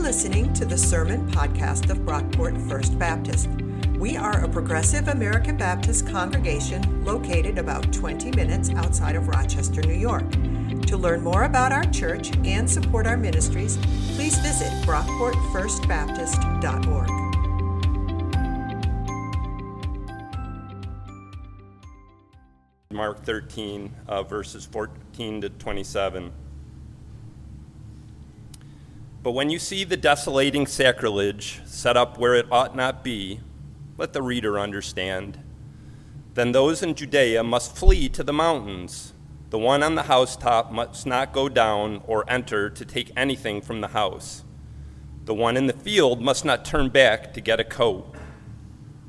listening to the Sermon Podcast of Brockport First Baptist. We are a progressive American Baptist congregation located about 20 minutes outside of Rochester, New York. To learn more about our church and support our ministries, please visit brockportfirstbaptist.org. Mark 13, uh, verses 14 to 27. But when you see the desolating sacrilege set up where it ought not be, let the reader understand. Then those in Judea must flee to the mountains. The one on the housetop must not go down or enter to take anything from the house. The one in the field must not turn back to get a coat.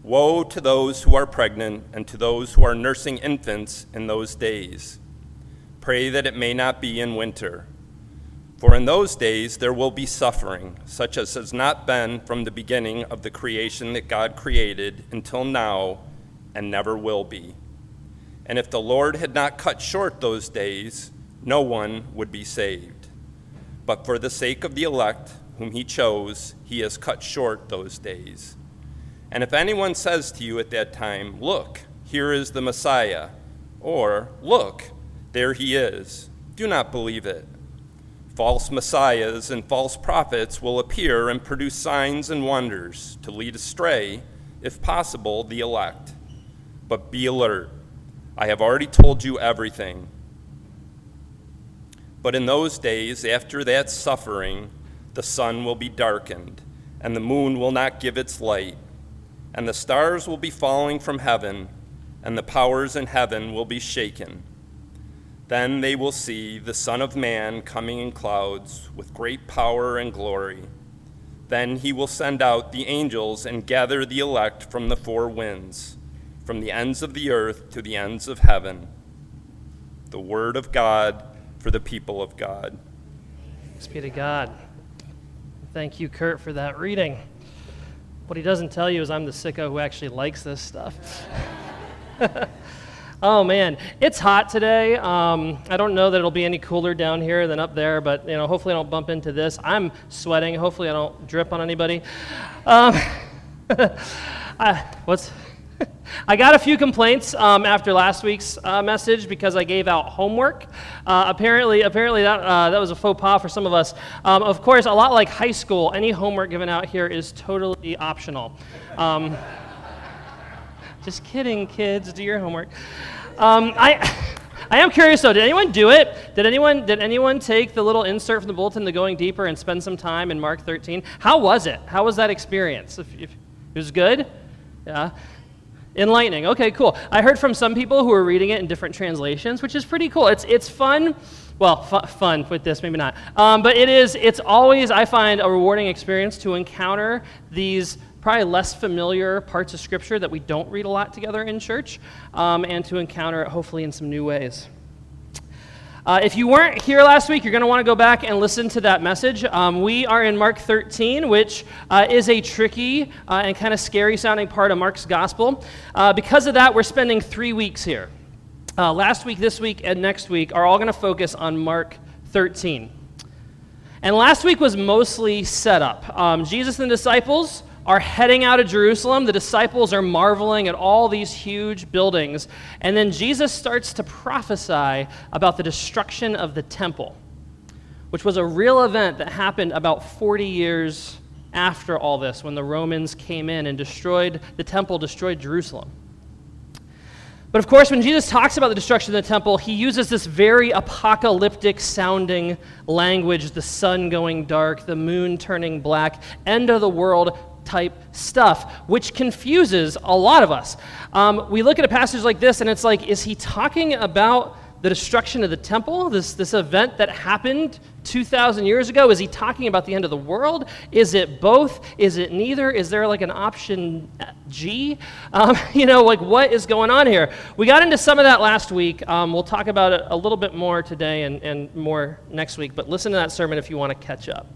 Woe to those who are pregnant and to those who are nursing infants in those days. Pray that it may not be in winter. For in those days there will be suffering, such as has not been from the beginning of the creation that God created until now, and never will be. And if the Lord had not cut short those days, no one would be saved. But for the sake of the elect, whom he chose, he has cut short those days. And if anyone says to you at that time, Look, here is the Messiah, or Look, there he is, do not believe it. False messiahs and false prophets will appear and produce signs and wonders to lead astray, if possible, the elect. But be alert. I have already told you everything. But in those days, after that suffering, the sun will be darkened, and the moon will not give its light, and the stars will be falling from heaven, and the powers in heaven will be shaken. Then they will see the Son of Man coming in clouds with great power and glory. Then he will send out the angels and gather the elect from the four winds, from the ends of the earth to the ends of heaven. The word of God for the people of God. Thanks be to God. Thank you, Kurt, for that reading. What he doesn't tell you is I'm the sicko who actually likes this stuff. Oh man, it's hot today. Um, I don't know that it'll be any cooler down here than up there, but you know, hopefully I don't bump into this. I'm sweating. Hopefully I don't drip on anybody. Um, I, what's I got a few complaints um, after last week's uh, message because I gave out homework. Uh, apparently, apparently that, uh, that was a faux pas for some of us. Um, of course, a lot like high school, any homework given out here is totally optional. Um, just kidding, kids. Do your homework. Um, I, I am curious though. Did anyone do it? Did anyone did anyone take the little insert from the bulletin, the going deeper, and spend some time in Mark 13? How was it? How was that experience? If, if, it was good. Yeah. Enlightening. Okay, cool. I heard from some people who were reading it in different translations, which is pretty cool. It's it's fun. Well, fu- fun with this, maybe not. Um, but it is. It's always I find a rewarding experience to encounter these probably less familiar parts of Scripture that we don't read a lot together in church, um, and to encounter it hopefully in some new ways. Uh, if you weren't here last week, you're going to want to go back and listen to that message. Um, we are in Mark 13, which uh, is a tricky uh, and kind of scary sounding part of Mark's gospel. Uh, because of that, we're spending three weeks here. Uh, last week, this week, and next week are all going to focus on Mark 13. And last week was mostly set up. Um, Jesus and the disciples are heading out of Jerusalem. The disciples are marveling at all these huge buildings. And then Jesus starts to prophesy about the destruction of the temple, which was a real event that happened about 40 years after all this when the Romans came in and destroyed the temple, destroyed Jerusalem. But of course, when Jesus talks about the destruction of the temple, he uses this very apocalyptic sounding language the sun going dark, the moon turning black, end of the world, type stuff, which confuses a lot of us. Um, we look at a passage like this and it's like, is he talking about the destruction of the temple, this, this event that happened 2,000 years ago? Is he talking about the end of the world? Is it both? Is it neither? Is there like an option G? Um, you know, like what is going on here? We got into some of that last week. Um, we'll talk about it a little bit more today and, and more next week, but listen to that sermon if you want to catch up.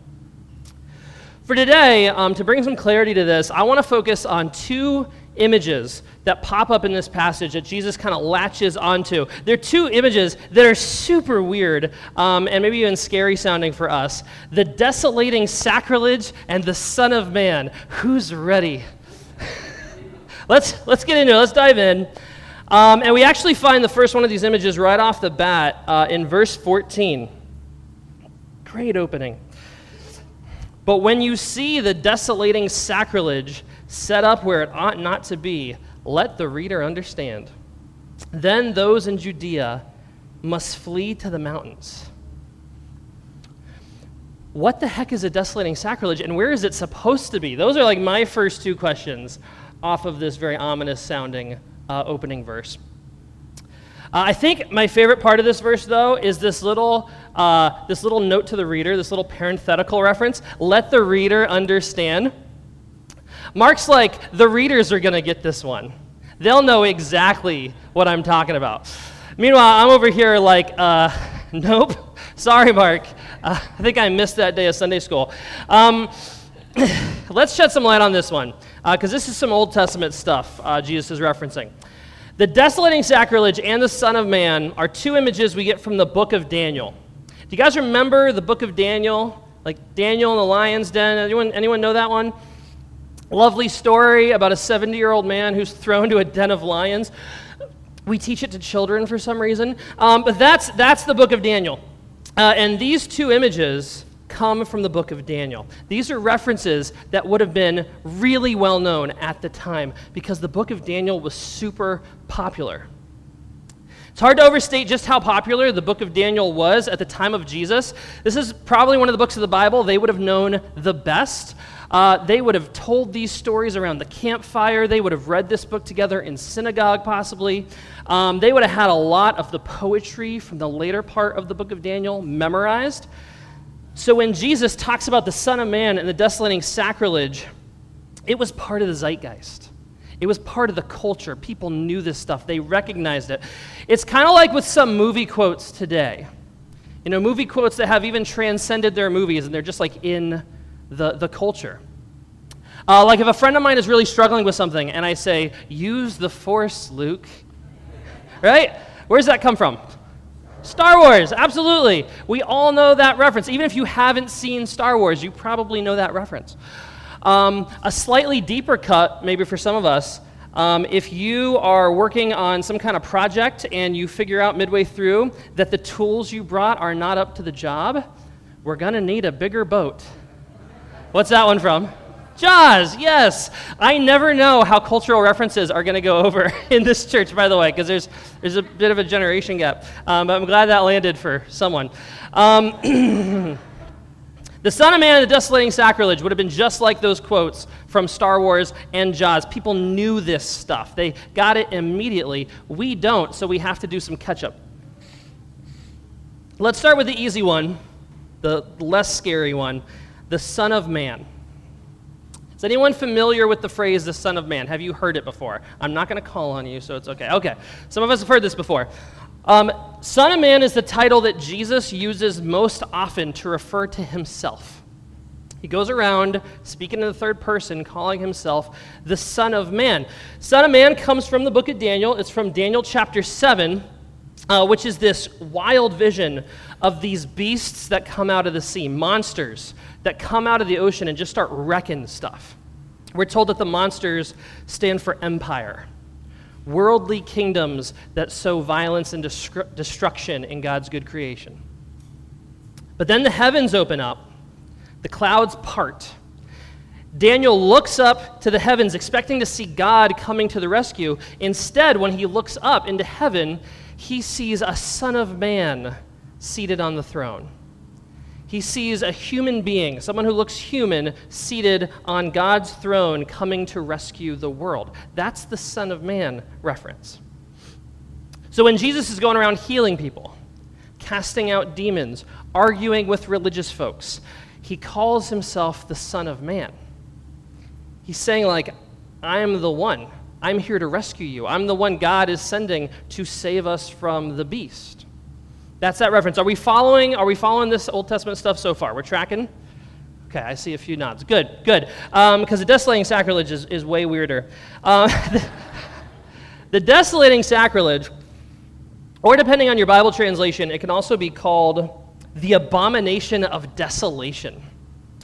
For today, um, to bring some clarity to this, I want to focus on two images that pop up in this passage that Jesus kind of latches onto. They're two images that are super weird um, and maybe even scary sounding for us the desolating sacrilege and the Son of Man. Who's ready? let's, let's get into it. Let's dive in. Um, and we actually find the first one of these images right off the bat uh, in verse 14. Great opening. But when you see the desolating sacrilege set up where it ought not to be, let the reader understand. Then those in Judea must flee to the mountains. What the heck is a desolating sacrilege and where is it supposed to be? Those are like my first two questions off of this very ominous sounding uh, opening verse. Uh, I think my favorite part of this verse, though, is this little, uh, this little note to the reader, this little parenthetical reference. Let the reader understand. Mark's like, the readers are going to get this one. They'll know exactly what I'm talking about. Meanwhile, I'm over here like, uh, nope. Sorry, Mark. Uh, I think I missed that day of Sunday school. Um, let's shed some light on this one, because uh, this is some Old Testament stuff uh, Jesus is referencing. The desolating sacrilege and the Son of Man are two images we get from the book of Daniel. Do you guys remember the book of Daniel? Like Daniel in the lion's den? Anyone, anyone know that one? Lovely story about a 70 year old man who's thrown to a den of lions. We teach it to children for some reason. Um, but that's, that's the book of Daniel. Uh, and these two images come from the book of Daniel. These are references that would have been really well known at the time because the book of Daniel was super popular. It's hard to overstate just how popular the book of Daniel was at the time of Jesus. This is probably one of the books of the Bible they would have known the best. Uh, they would have told these stories around the campfire. They would have read this book together in synagogue, possibly. Um, they would have had a lot of the poetry from the later part of the book of Daniel memorized. So when Jesus talks about the Son of Man and the desolating sacrilege, it was part of the zeitgeist. It was part of the culture. People knew this stuff, they recognized it. It's kind of like with some movie quotes today. You know, movie quotes that have even transcended their movies and they're just like in the, the culture. Uh, like if a friend of mine is really struggling with something and I say, use the force, Luke, right? Where does that come from? Star Wars, absolutely. We all know that reference. Even if you haven't seen Star Wars, you probably know that reference. Um, a slightly deeper cut, maybe for some of us, um, if you are working on some kind of project and you figure out midway through that the tools you brought are not up to the job, we're going to need a bigger boat. What's that one from? Jaws, yes. I never know how cultural references are going to go over in this church, by the way, because there's, there's a bit of a generation gap. Um, but I'm glad that landed for someone. Um, the Son of Man and the Desolating Sacrilege would have been just like those quotes from Star Wars and Jaws. People knew this stuff, they got it immediately. We don't, so we have to do some catch up. Let's start with the easy one, the less scary one the Son of Man. Anyone familiar with the phrase the Son of Man? Have you heard it before? I'm not going to call on you, so it's okay. Okay, some of us have heard this before. Um, Son of Man is the title that Jesus uses most often to refer to himself. He goes around speaking in the third person, calling himself the Son of Man. Son of Man comes from the book of Daniel. It's from Daniel chapter 7, uh, which is this wild vision of these beasts that come out of the sea, monsters that come out of the ocean and just start wrecking stuff. We're told that the monsters stand for empire, worldly kingdoms that sow violence and destruction in God's good creation. But then the heavens open up, the clouds part. Daniel looks up to the heavens, expecting to see God coming to the rescue. Instead, when he looks up into heaven, he sees a Son of Man seated on the throne he sees a human being, someone who looks human, seated on God's throne, coming to rescue the world. That's the Son of Man reference. So when Jesus is going around healing people, casting out demons, arguing with religious folks, he calls himself the Son of Man. He's saying, like, I am the one. I'm here to rescue you. I'm the one God is sending to save us from the beast. That's that reference. Are we following? Are we following this Old Testament stuff so far? We're tracking? Okay, I see a few nods. Good, good. Because um, the desolating sacrilege is, is way weirder. The, the desolating sacrilege, or depending on your Bible translation, it can also be called the abomination of desolation,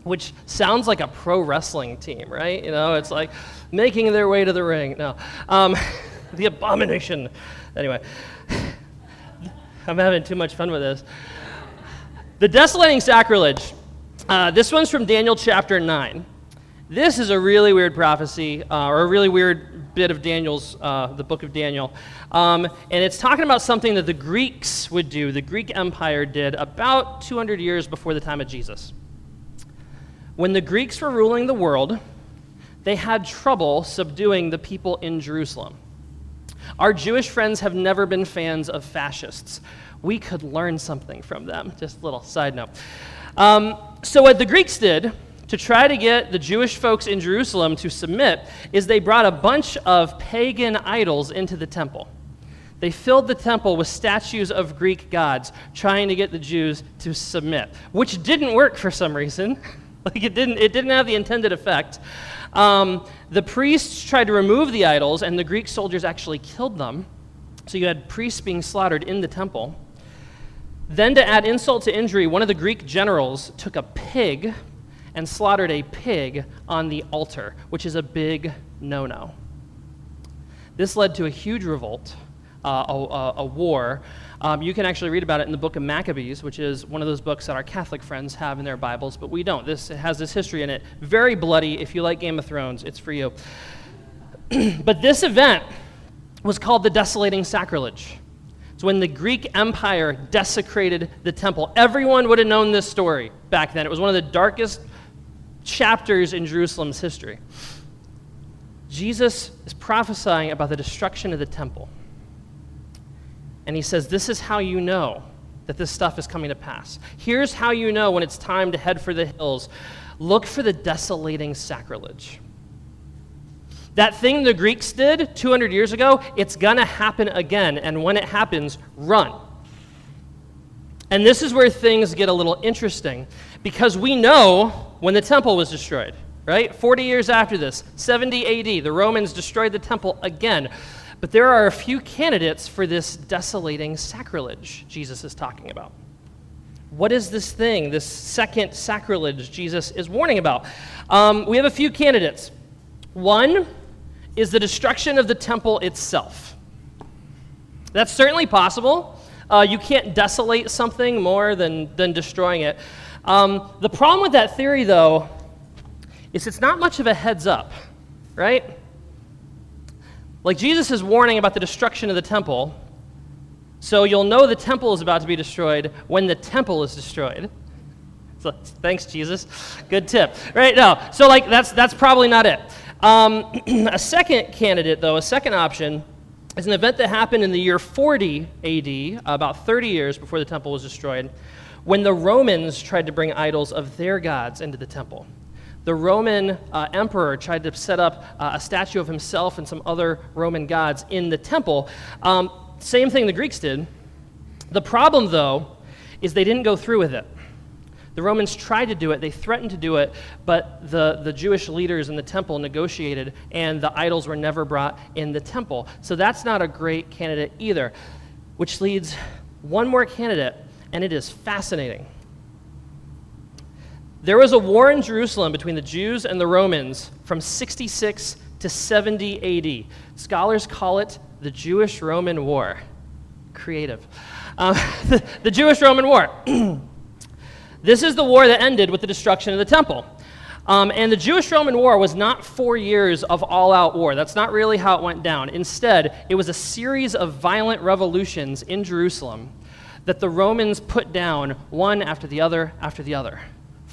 which sounds like a pro wrestling team, right? You know, it's like making their way to the ring. No. Um, the abomination. Anyway, I'm having too much fun with this. The desolating sacrilege uh, this one's from Daniel chapter 9. This is a really weird prophecy, uh, or a really weird bit of Daniel's, uh, the book of Daniel. Um, and it's talking about something that the Greeks would do, the Greek Empire did about 200 years before the time of Jesus. When the Greeks were ruling the world, they had trouble subduing the people in Jerusalem. Our Jewish friends have never been fans of fascists. We could learn something from them. Just a little side note. Um, so, what the Greeks did to try to get the Jewish folks in Jerusalem to submit is they brought a bunch of pagan idols into the temple. They filled the temple with statues of Greek gods, trying to get the Jews to submit, which didn't work for some reason. like it didn't, it didn't have the intended effect. Um, the priests tried to remove the idols, and the Greek soldiers actually killed them. So you had priests being slaughtered in the temple. Then, to add insult to injury, one of the Greek generals took a pig and slaughtered a pig on the altar, which is a big no no. This led to a huge revolt, uh, a, a, war. Um, you can actually read about it in the book of Maccabees, which is one of those books that our Catholic friends have in their Bibles, but we don't. This has this history in it. Very bloody. If you like Game of Thrones, it's for you. but this event was called the Desolating Sacrilege. It's when the Greek Empire desecrated the temple. Everyone would have known this story back then. It was one of the darkest chapters in Jerusalem's history. Jesus is prophesying about the destruction of the temple. And he says, This is how you know that this stuff is coming to pass. Here's how you know when it's time to head for the hills. Look for the desolating sacrilege. That thing the Greeks did 200 years ago, it's going to happen again. And when it happens, run. And this is where things get a little interesting because we know when the temple was destroyed, right? 40 years after this, 70 AD, the Romans destroyed the temple again. But there are a few candidates for this desolating sacrilege Jesus is talking about. What is this thing, this second sacrilege Jesus is warning about? Um, we have a few candidates. One is the destruction of the temple itself. That's certainly possible. Uh, you can't desolate something more than, than destroying it. Um, the problem with that theory, though, is it's not much of a heads up, right? Like Jesus is warning about the destruction of the temple, so you'll know the temple is about to be destroyed when the temple is destroyed. So, thanks, Jesus. Good tip. Right? No. So, like, that's, that's probably not it. Um, a second candidate, though, a second option, is an event that happened in the year 40 AD, about 30 years before the temple was destroyed, when the Romans tried to bring idols of their gods into the temple. The Roman uh, emperor tried to set up uh, a statue of himself and some other Roman gods in the temple. Um, same thing the Greeks did. The problem, though, is they didn't go through with it. The Romans tried to do it, they threatened to do it, but the, the Jewish leaders in the temple negotiated, and the idols were never brought in the temple. So that's not a great candidate either, which leads one more candidate, and it is fascinating. There was a war in Jerusalem between the Jews and the Romans from 66 to 70 AD. Scholars call it the Jewish Roman War. Creative. Uh, the, the Jewish Roman War. This is the war that ended with the destruction of the temple. Um, and the Jewish Roman War was not four years of all out war. That's not really how it went down. Instead, it was a series of violent revolutions in Jerusalem that the Romans put down one after the other after the other.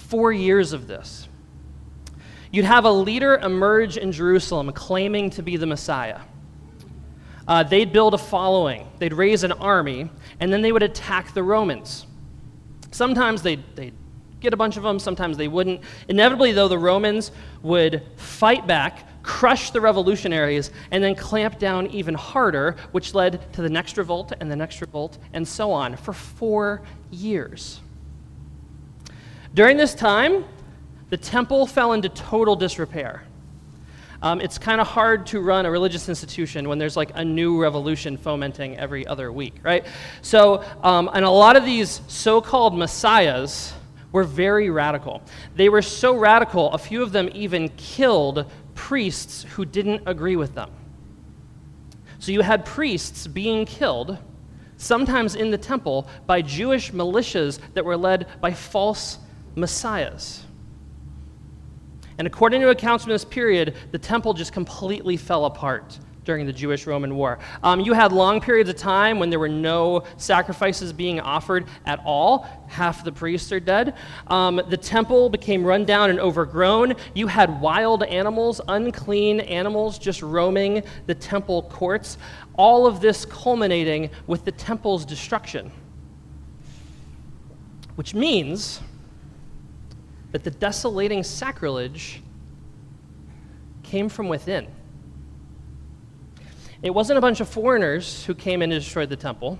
Four years of this. You'd have a leader emerge in Jerusalem claiming to be the Messiah. Uh, they'd build a following, they'd raise an army, and then they would attack the Romans. Sometimes they'd, they'd get a bunch of them, sometimes they wouldn't. Inevitably, though, the Romans would fight back, crush the revolutionaries, and then clamp down even harder, which led to the next revolt and the next revolt, and so on, for four years. During this time, the temple fell into total disrepair. Um, it's kind of hard to run a religious institution when there's like a new revolution fomenting every other week, right? So, um, and a lot of these so called messiahs were very radical. They were so radical, a few of them even killed priests who didn't agree with them. So you had priests being killed, sometimes in the temple, by Jewish militias that were led by false messiahs. And according to accounts from this period, the temple just completely fell apart during the Jewish Roman War. Um, you had long periods of time when there were no sacrifices being offered at all. Half the priests are dead. Um, the temple became run down and overgrown. You had wild animals, unclean animals, just roaming the temple courts. All of this culminating with the temple's destruction. Which means that the desolating sacrilege came from within. It wasn't a bunch of foreigners who came in and destroyed the temple.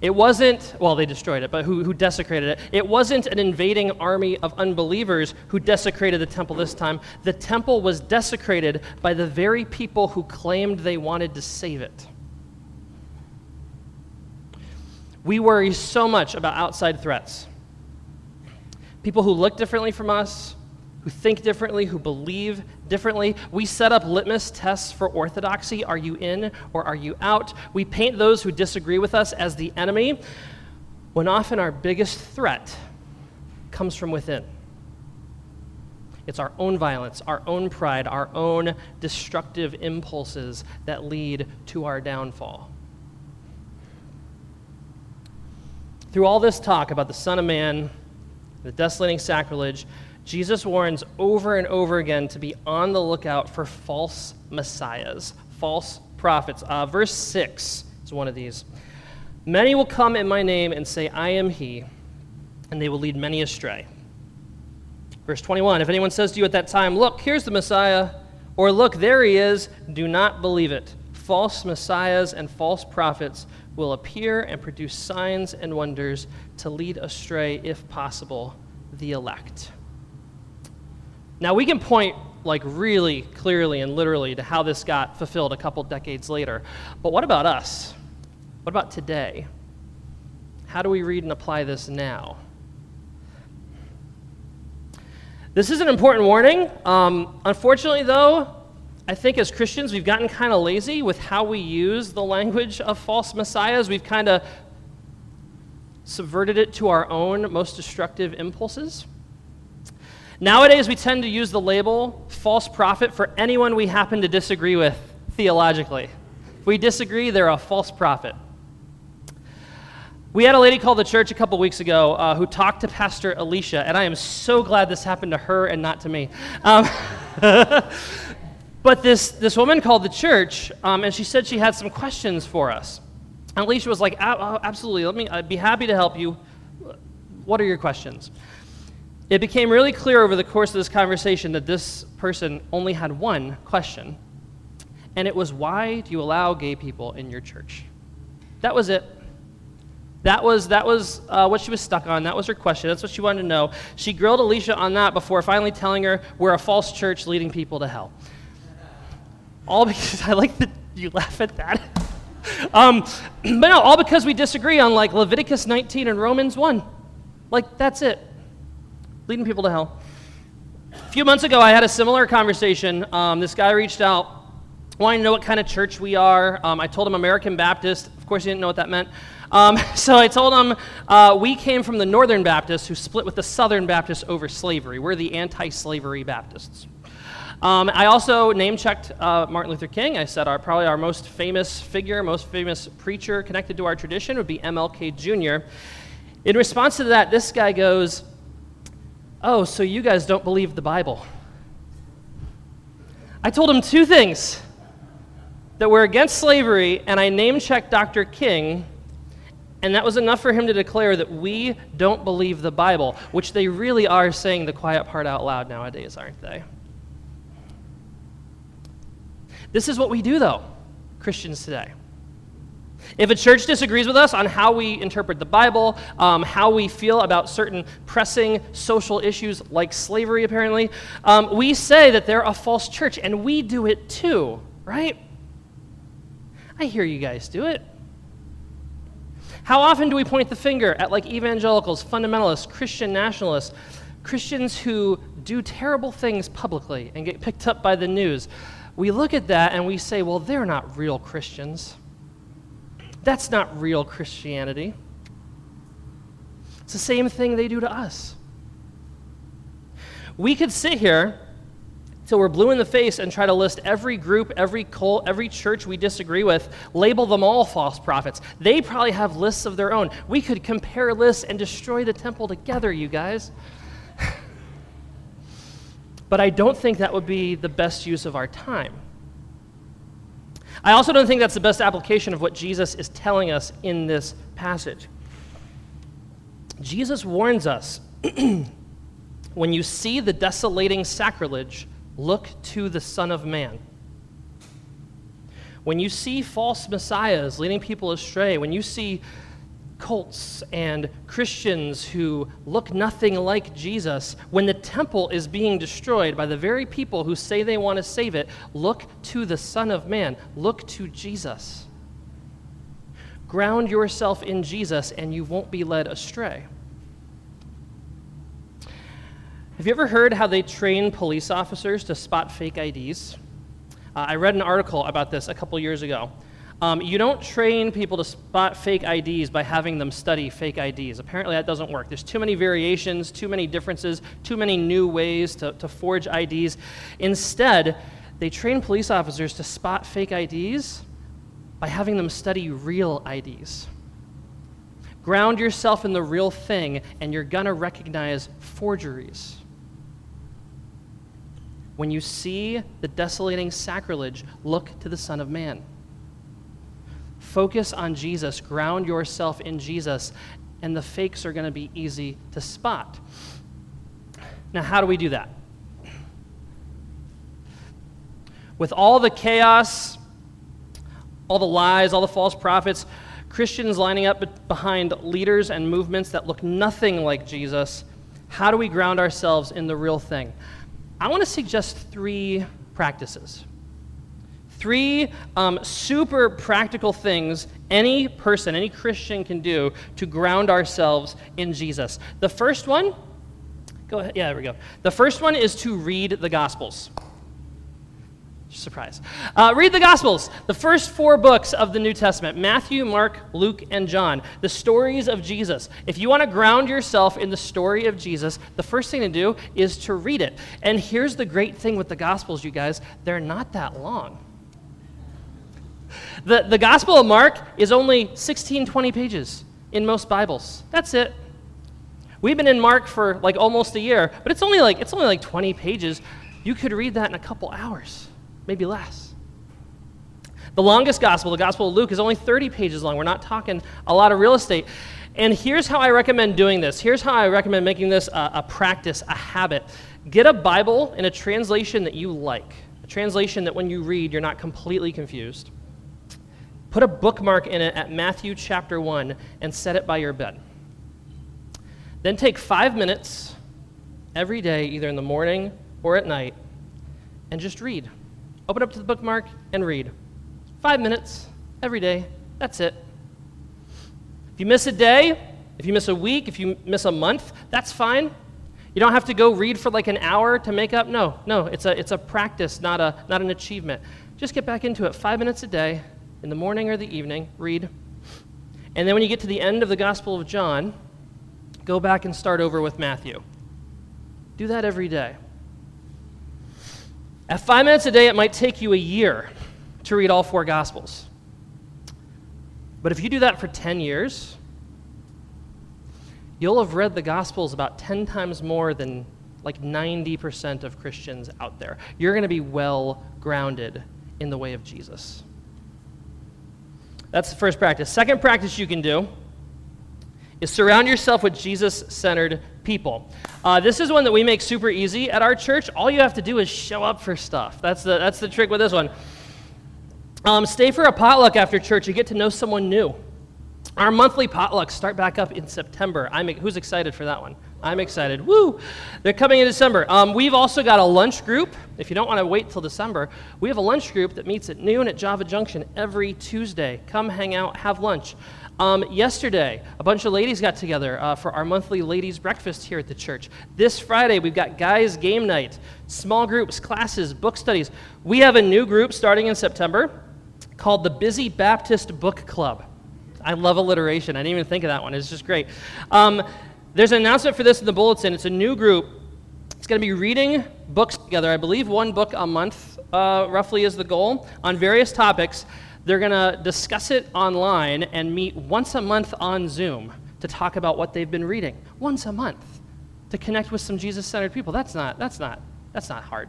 It wasn't, well, they destroyed it, but who, who desecrated it. It wasn't an invading army of unbelievers who desecrated the temple this time. The temple was desecrated by the very people who claimed they wanted to save it. We worry so much about outside threats people who look differently from us, who think differently, who believe differently. We set up litmus tests for orthodoxy. Are you in or are you out? We paint those who disagree with us as the enemy, when often our biggest threat comes from within. It's our own violence, our own pride, our own destructive impulses that lead to our downfall. Through all this talk about the Son of Man, the desolating sacrilege, Jesus warns over and over again to be on the lookout for false messiahs, false prophets. Uh, verse 6 is one of these. Many will come in my name and say, I am he, and they will lead many astray. Verse 21 If anyone says to you at that time, Look, here's the Messiah, or Look, there he is, do not believe it. False messiahs and false prophets will appear and produce signs and wonders to lead astray, if possible, the elect. Now, we can point like really clearly and literally to how this got fulfilled a couple decades later. But what about us? What about today? How do we read and apply this now? This is an important warning. Um, unfortunately, though, I think as Christians, we've gotten kind of lazy with how we use the language of false messiahs. We've kind of subverted it to our own most destructive impulses. Nowadays, we tend to use the label false prophet for anyone we happen to disagree with theologically. If we disagree, they're a false prophet. We had a lady call the church a couple weeks ago uh, who talked to Pastor Alicia, and I am so glad this happened to her and not to me. Um, But this, this woman called the church, um, and she said she had some questions for us. And Alicia was like, absolutely, let me, I'd be happy to help you. What are your questions? It became really clear over the course of this conversation that this person only had one question, and it was, Why do you allow gay people in your church? That was it. That was, that was uh, what she was stuck on. That was her question. That's what she wanted to know. She grilled Alicia on that before finally telling her, We're a false church leading people to hell. All because I like that you laugh at that. um, but no, all because we disagree on like Leviticus 19 and Romans 1. Like, that's it. Leading people to hell. A few months ago, I had a similar conversation. Um, this guy reached out, wanting to know what kind of church we are. Um, I told him American Baptist. Of course, he didn't know what that meant. Um, so I told him uh, we came from the Northern Baptists who split with the Southern Baptists over slavery. We're the anti slavery Baptists. Um, I also name checked uh, Martin Luther King. I said our, probably our most famous figure, most famous preacher connected to our tradition would be MLK Jr. In response to that, this guy goes, Oh, so you guys don't believe the Bible? I told him two things that we're against slavery, and I name checked Dr. King, and that was enough for him to declare that we don't believe the Bible, which they really are saying the quiet part out loud nowadays, aren't they? This is what we do, though, Christians today. If a church disagrees with us on how we interpret the Bible, um, how we feel about certain pressing social issues like slavery, apparently, um, we say that they're a false church, and we do it too, right? I hear you guys do it. How often do we point the finger at like evangelicals, fundamentalists, Christian nationalists, Christians who do terrible things publicly and get picked up by the news? We look at that and we say, well, they're not real Christians. That's not real Christianity. It's the same thing they do to us. We could sit here till we're blue in the face and try to list every group, every cult, every church we disagree with, label them all false prophets. They probably have lists of their own. We could compare lists and destroy the temple together, you guys. But I don't think that would be the best use of our time. I also don't think that's the best application of what Jesus is telling us in this passage. Jesus warns us when you see the desolating sacrilege, look to the Son of Man. When you see false messiahs leading people astray, when you see cults and Christians who look nothing like Jesus, when the temple is being destroyed by the very people who say they want to save it, look to the Son of Man. Look to Jesus. Ground yourself in Jesus, and you won't be led astray. Have you ever heard how they train police officers to spot fake IDs? Uh, I read an article about this a couple years ago. Um, you don't train people to spot fake IDs by having them study fake IDs. Apparently, that doesn't work. There's too many variations, too many differences, too many new ways to, to forge IDs. Instead, they train police officers to spot fake IDs by having them study real IDs. Ground yourself in the real thing, and you're going to recognize forgeries. When you see the desolating sacrilege, look to the Son of Man. Focus on Jesus, ground yourself in Jesus, and the fakes are going to be easy to spot. Now, how do we do that? With all the chaos, all the lies, all the false prophets, Christians lining up behind leaders and movements that look nothing like Jesus, how do we ground ourselves in the real thing? I want to suggest three practices. Three um, super practical things any person, any Christian can do to ground ourselves in Jesus. The first one, go ahead, yeah, there we go. The first one is to read the Gospels. Surprise. Uh, read the Gospels, the first four books of the New Testament Matthew, Mark, Luke, and John, the stories of Jesus. If you want to ground yourself in the story of Jesus, the first thing to do is to read it. And here's the great thing with the Gospels, you guys they're not that long. The, the Gospel of Mark is only 16, 20 pages in most Bibles. That's it. We've been in Mark for like almost a year, but it's only like it's only like 20 pages. You could read that in a couple hours, maybe less. The longest gospel, the Gospel of Luke, is only 30 pages long. We're not talking a lot of real estate. And here's how I recommend doing this. Here's how I recommend making this a, a practice, a habit. Get a Bible in a translation that you like, a translation that when you read, you're not completely confused. Put a bookmark in it at Matthew chapter 1 and set it by your bed. Then take five minutes every day, either in the morning or at night, and just read. Open up to the bookmark and read. Five minutes every day. That's it. If you miss a day, if you miss a week, if you miss a month, that's fine. You don't have to go read for like an hour to make up. No, no, it's a, it's a practice, not, a, not an achievement. Just get back into it five minutes a day, in the morning or the evening, read. And then when you get to the end of the Gospel of John, go back and start over with Matthew. Do that every day. At five minutes a day, it might take you a year to read all four Gospels. But if you do that for 10 years, you'll have read the Gospels about 10 times more than like 90% of Christians out there. You're going to be well grounded in the way of Jesus. That's the first practice. Second practice you can do is surround yourself with Jesus centered people. Uh, this is one that we make super easy at our church. All you have to do is show up for stuff. That's the, that's the trick with this one. Um, stay for a potluck after church. You get to know someone new. Our monthly potlucks start back up in September. I'm, who's excited for that one? I'm excited. Woo! They're coming in December. Um, we've also got a lunch group. If you don't want to wait till December, we have a lunch group that meets at noon at Java Junction every Tuesday. Come hang out, have lunch. Um, yesterday, a bunch of ladies got together uh, for our monthly ladies' breakfast here at the church. This Friday, we've got guys' game night, small groups, classes, book studies. We have a new group starting in September called the Busy Baptist Book Club. I love alliteration. I didn't even think of that one. It's just great. Um, there's an announcement for this in the bulletin. It's a new group. It's going to be reading books together. I believe one book a month, uh, roughly, is the goal on various topics. They're going to discuss it online and meet once a month on Zoom to talk about what they've been reading. Once a month to connect with some Jesus-centered people. That's not that's not that's not hard.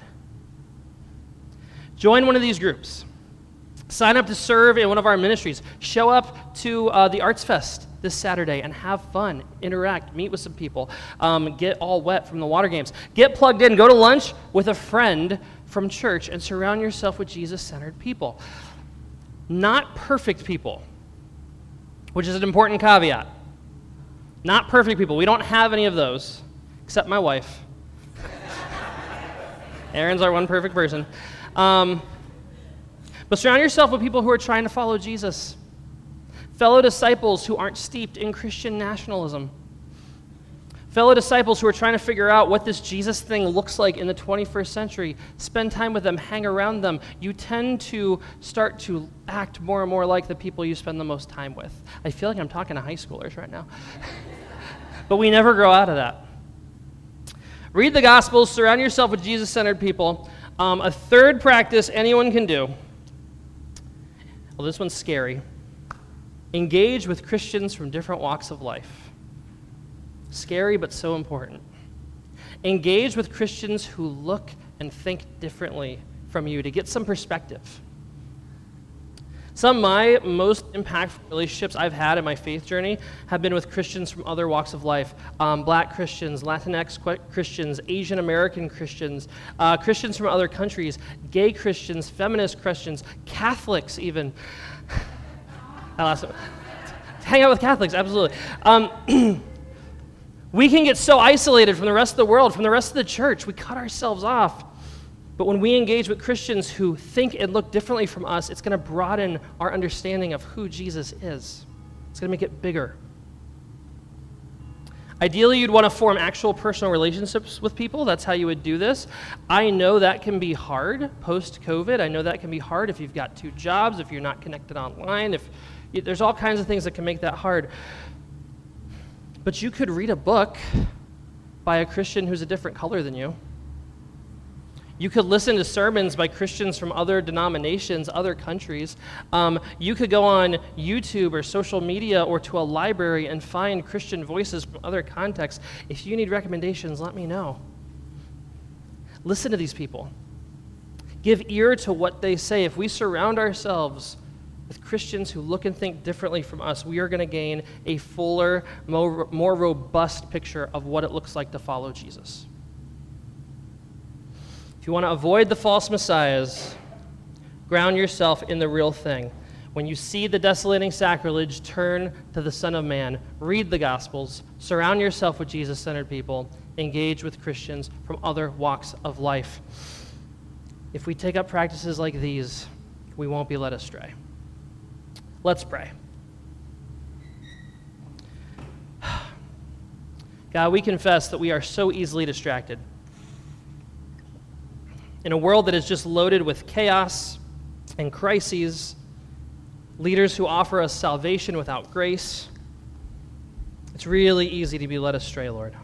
Join one of these groups. Sign up to serve in one of our ministries. Show up to uh, the Arts Fest this Saturday and have fun, interact, meet with some people, um, get all wet from the water games. Get plugged in, go to lunch with a friend from church, and surround yourself with Jesus centered people not perfect people, which is an important caveat. Not perfect people. We don't have any of those, except my wife. Erin's our one perfect person. Um, but surround yourself with people who are trying to follow Jesus, fellow disciples who aren't steeped in Christian nationalism fellow disciples who are trying to figure out what this Jesus thing looks like in the 21st century, spend time with them, hang around them, you tend to start to act more and more like the people you spend the most time with. I feel like I'm talking to high schoolers right now. but we never grow out of that. Read the Gospels, surround yourself with Jesus centered people. Um, a third practice anyone can do. Well, this one's scary. Engage with Christians from different walks of life. Scary, but so important. Engage with Christians who look and think differently from you to get some perspective. Some of my most impactful relationships I've had in my faith journey have been with Christians from other walks of life um, black Christians, Latinx Christians, Asian American Christians, uh, Christians from other countries, gay Christians, feminist Christians, Catholics, even. I lost. Hang out with Catholics, absolutely. Um, We can get so isolated from the rest of the world, from the rest of the church. We cut ourselves off. But when we engage with Christians who think and look differently from us, it's going to broaden our understanding of who Jesus is. It's going to make it bigger. Ideally, you'd want to form actual personal relationships with people. That's how you would do this. I know that can be hard post COVID. I know that can be hard if you've got two jobs, if you're not connected online, if there's all kinds of things that can make that hard. But you could read a book by a Christian who's a different color than you. You could listen to sermons by Christians from other denominations, other countries. Um, you could go on YouTube or social media or to a library and find Christian voices from other contexts. If you need recommendations, let me know. Listen to these people. Give ear to what they say. If we surround ourselves with Christians who look and think differently from us, we are going to gain a fuller, more, more robust picture of what it looks like to follow Jesus. If you want to avoid the false messiahs, ground yourself in the real thing. When you see the desolating sacrilege, turn to the Son of Man. Read the Gospels. Surround yourself with Jesus centered people. Engage with Christians from other walks of life. If we take up practices like these, we won't be led astray. Let's pray. God, we confess that we are so easily distracted. In a world that is just loaded with chaos and crises, leaders who offer us salvation without grace, it's really easy to be led astray, Lord.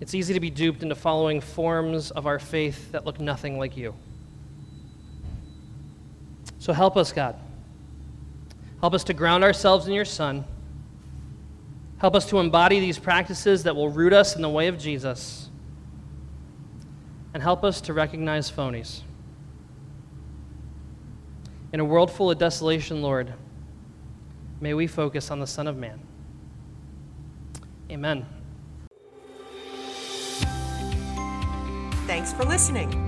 It's easy to be duped into following forms of our faith that look nothing like you. So help us, God. Help us to ground ourselves in your Son. Help us to embody these practices that will root us in the way of Jesus. And help us to recognize phonies. In a world full of desolation, Lord, may we focus on the Son of Man. Amen. Thanks for listening.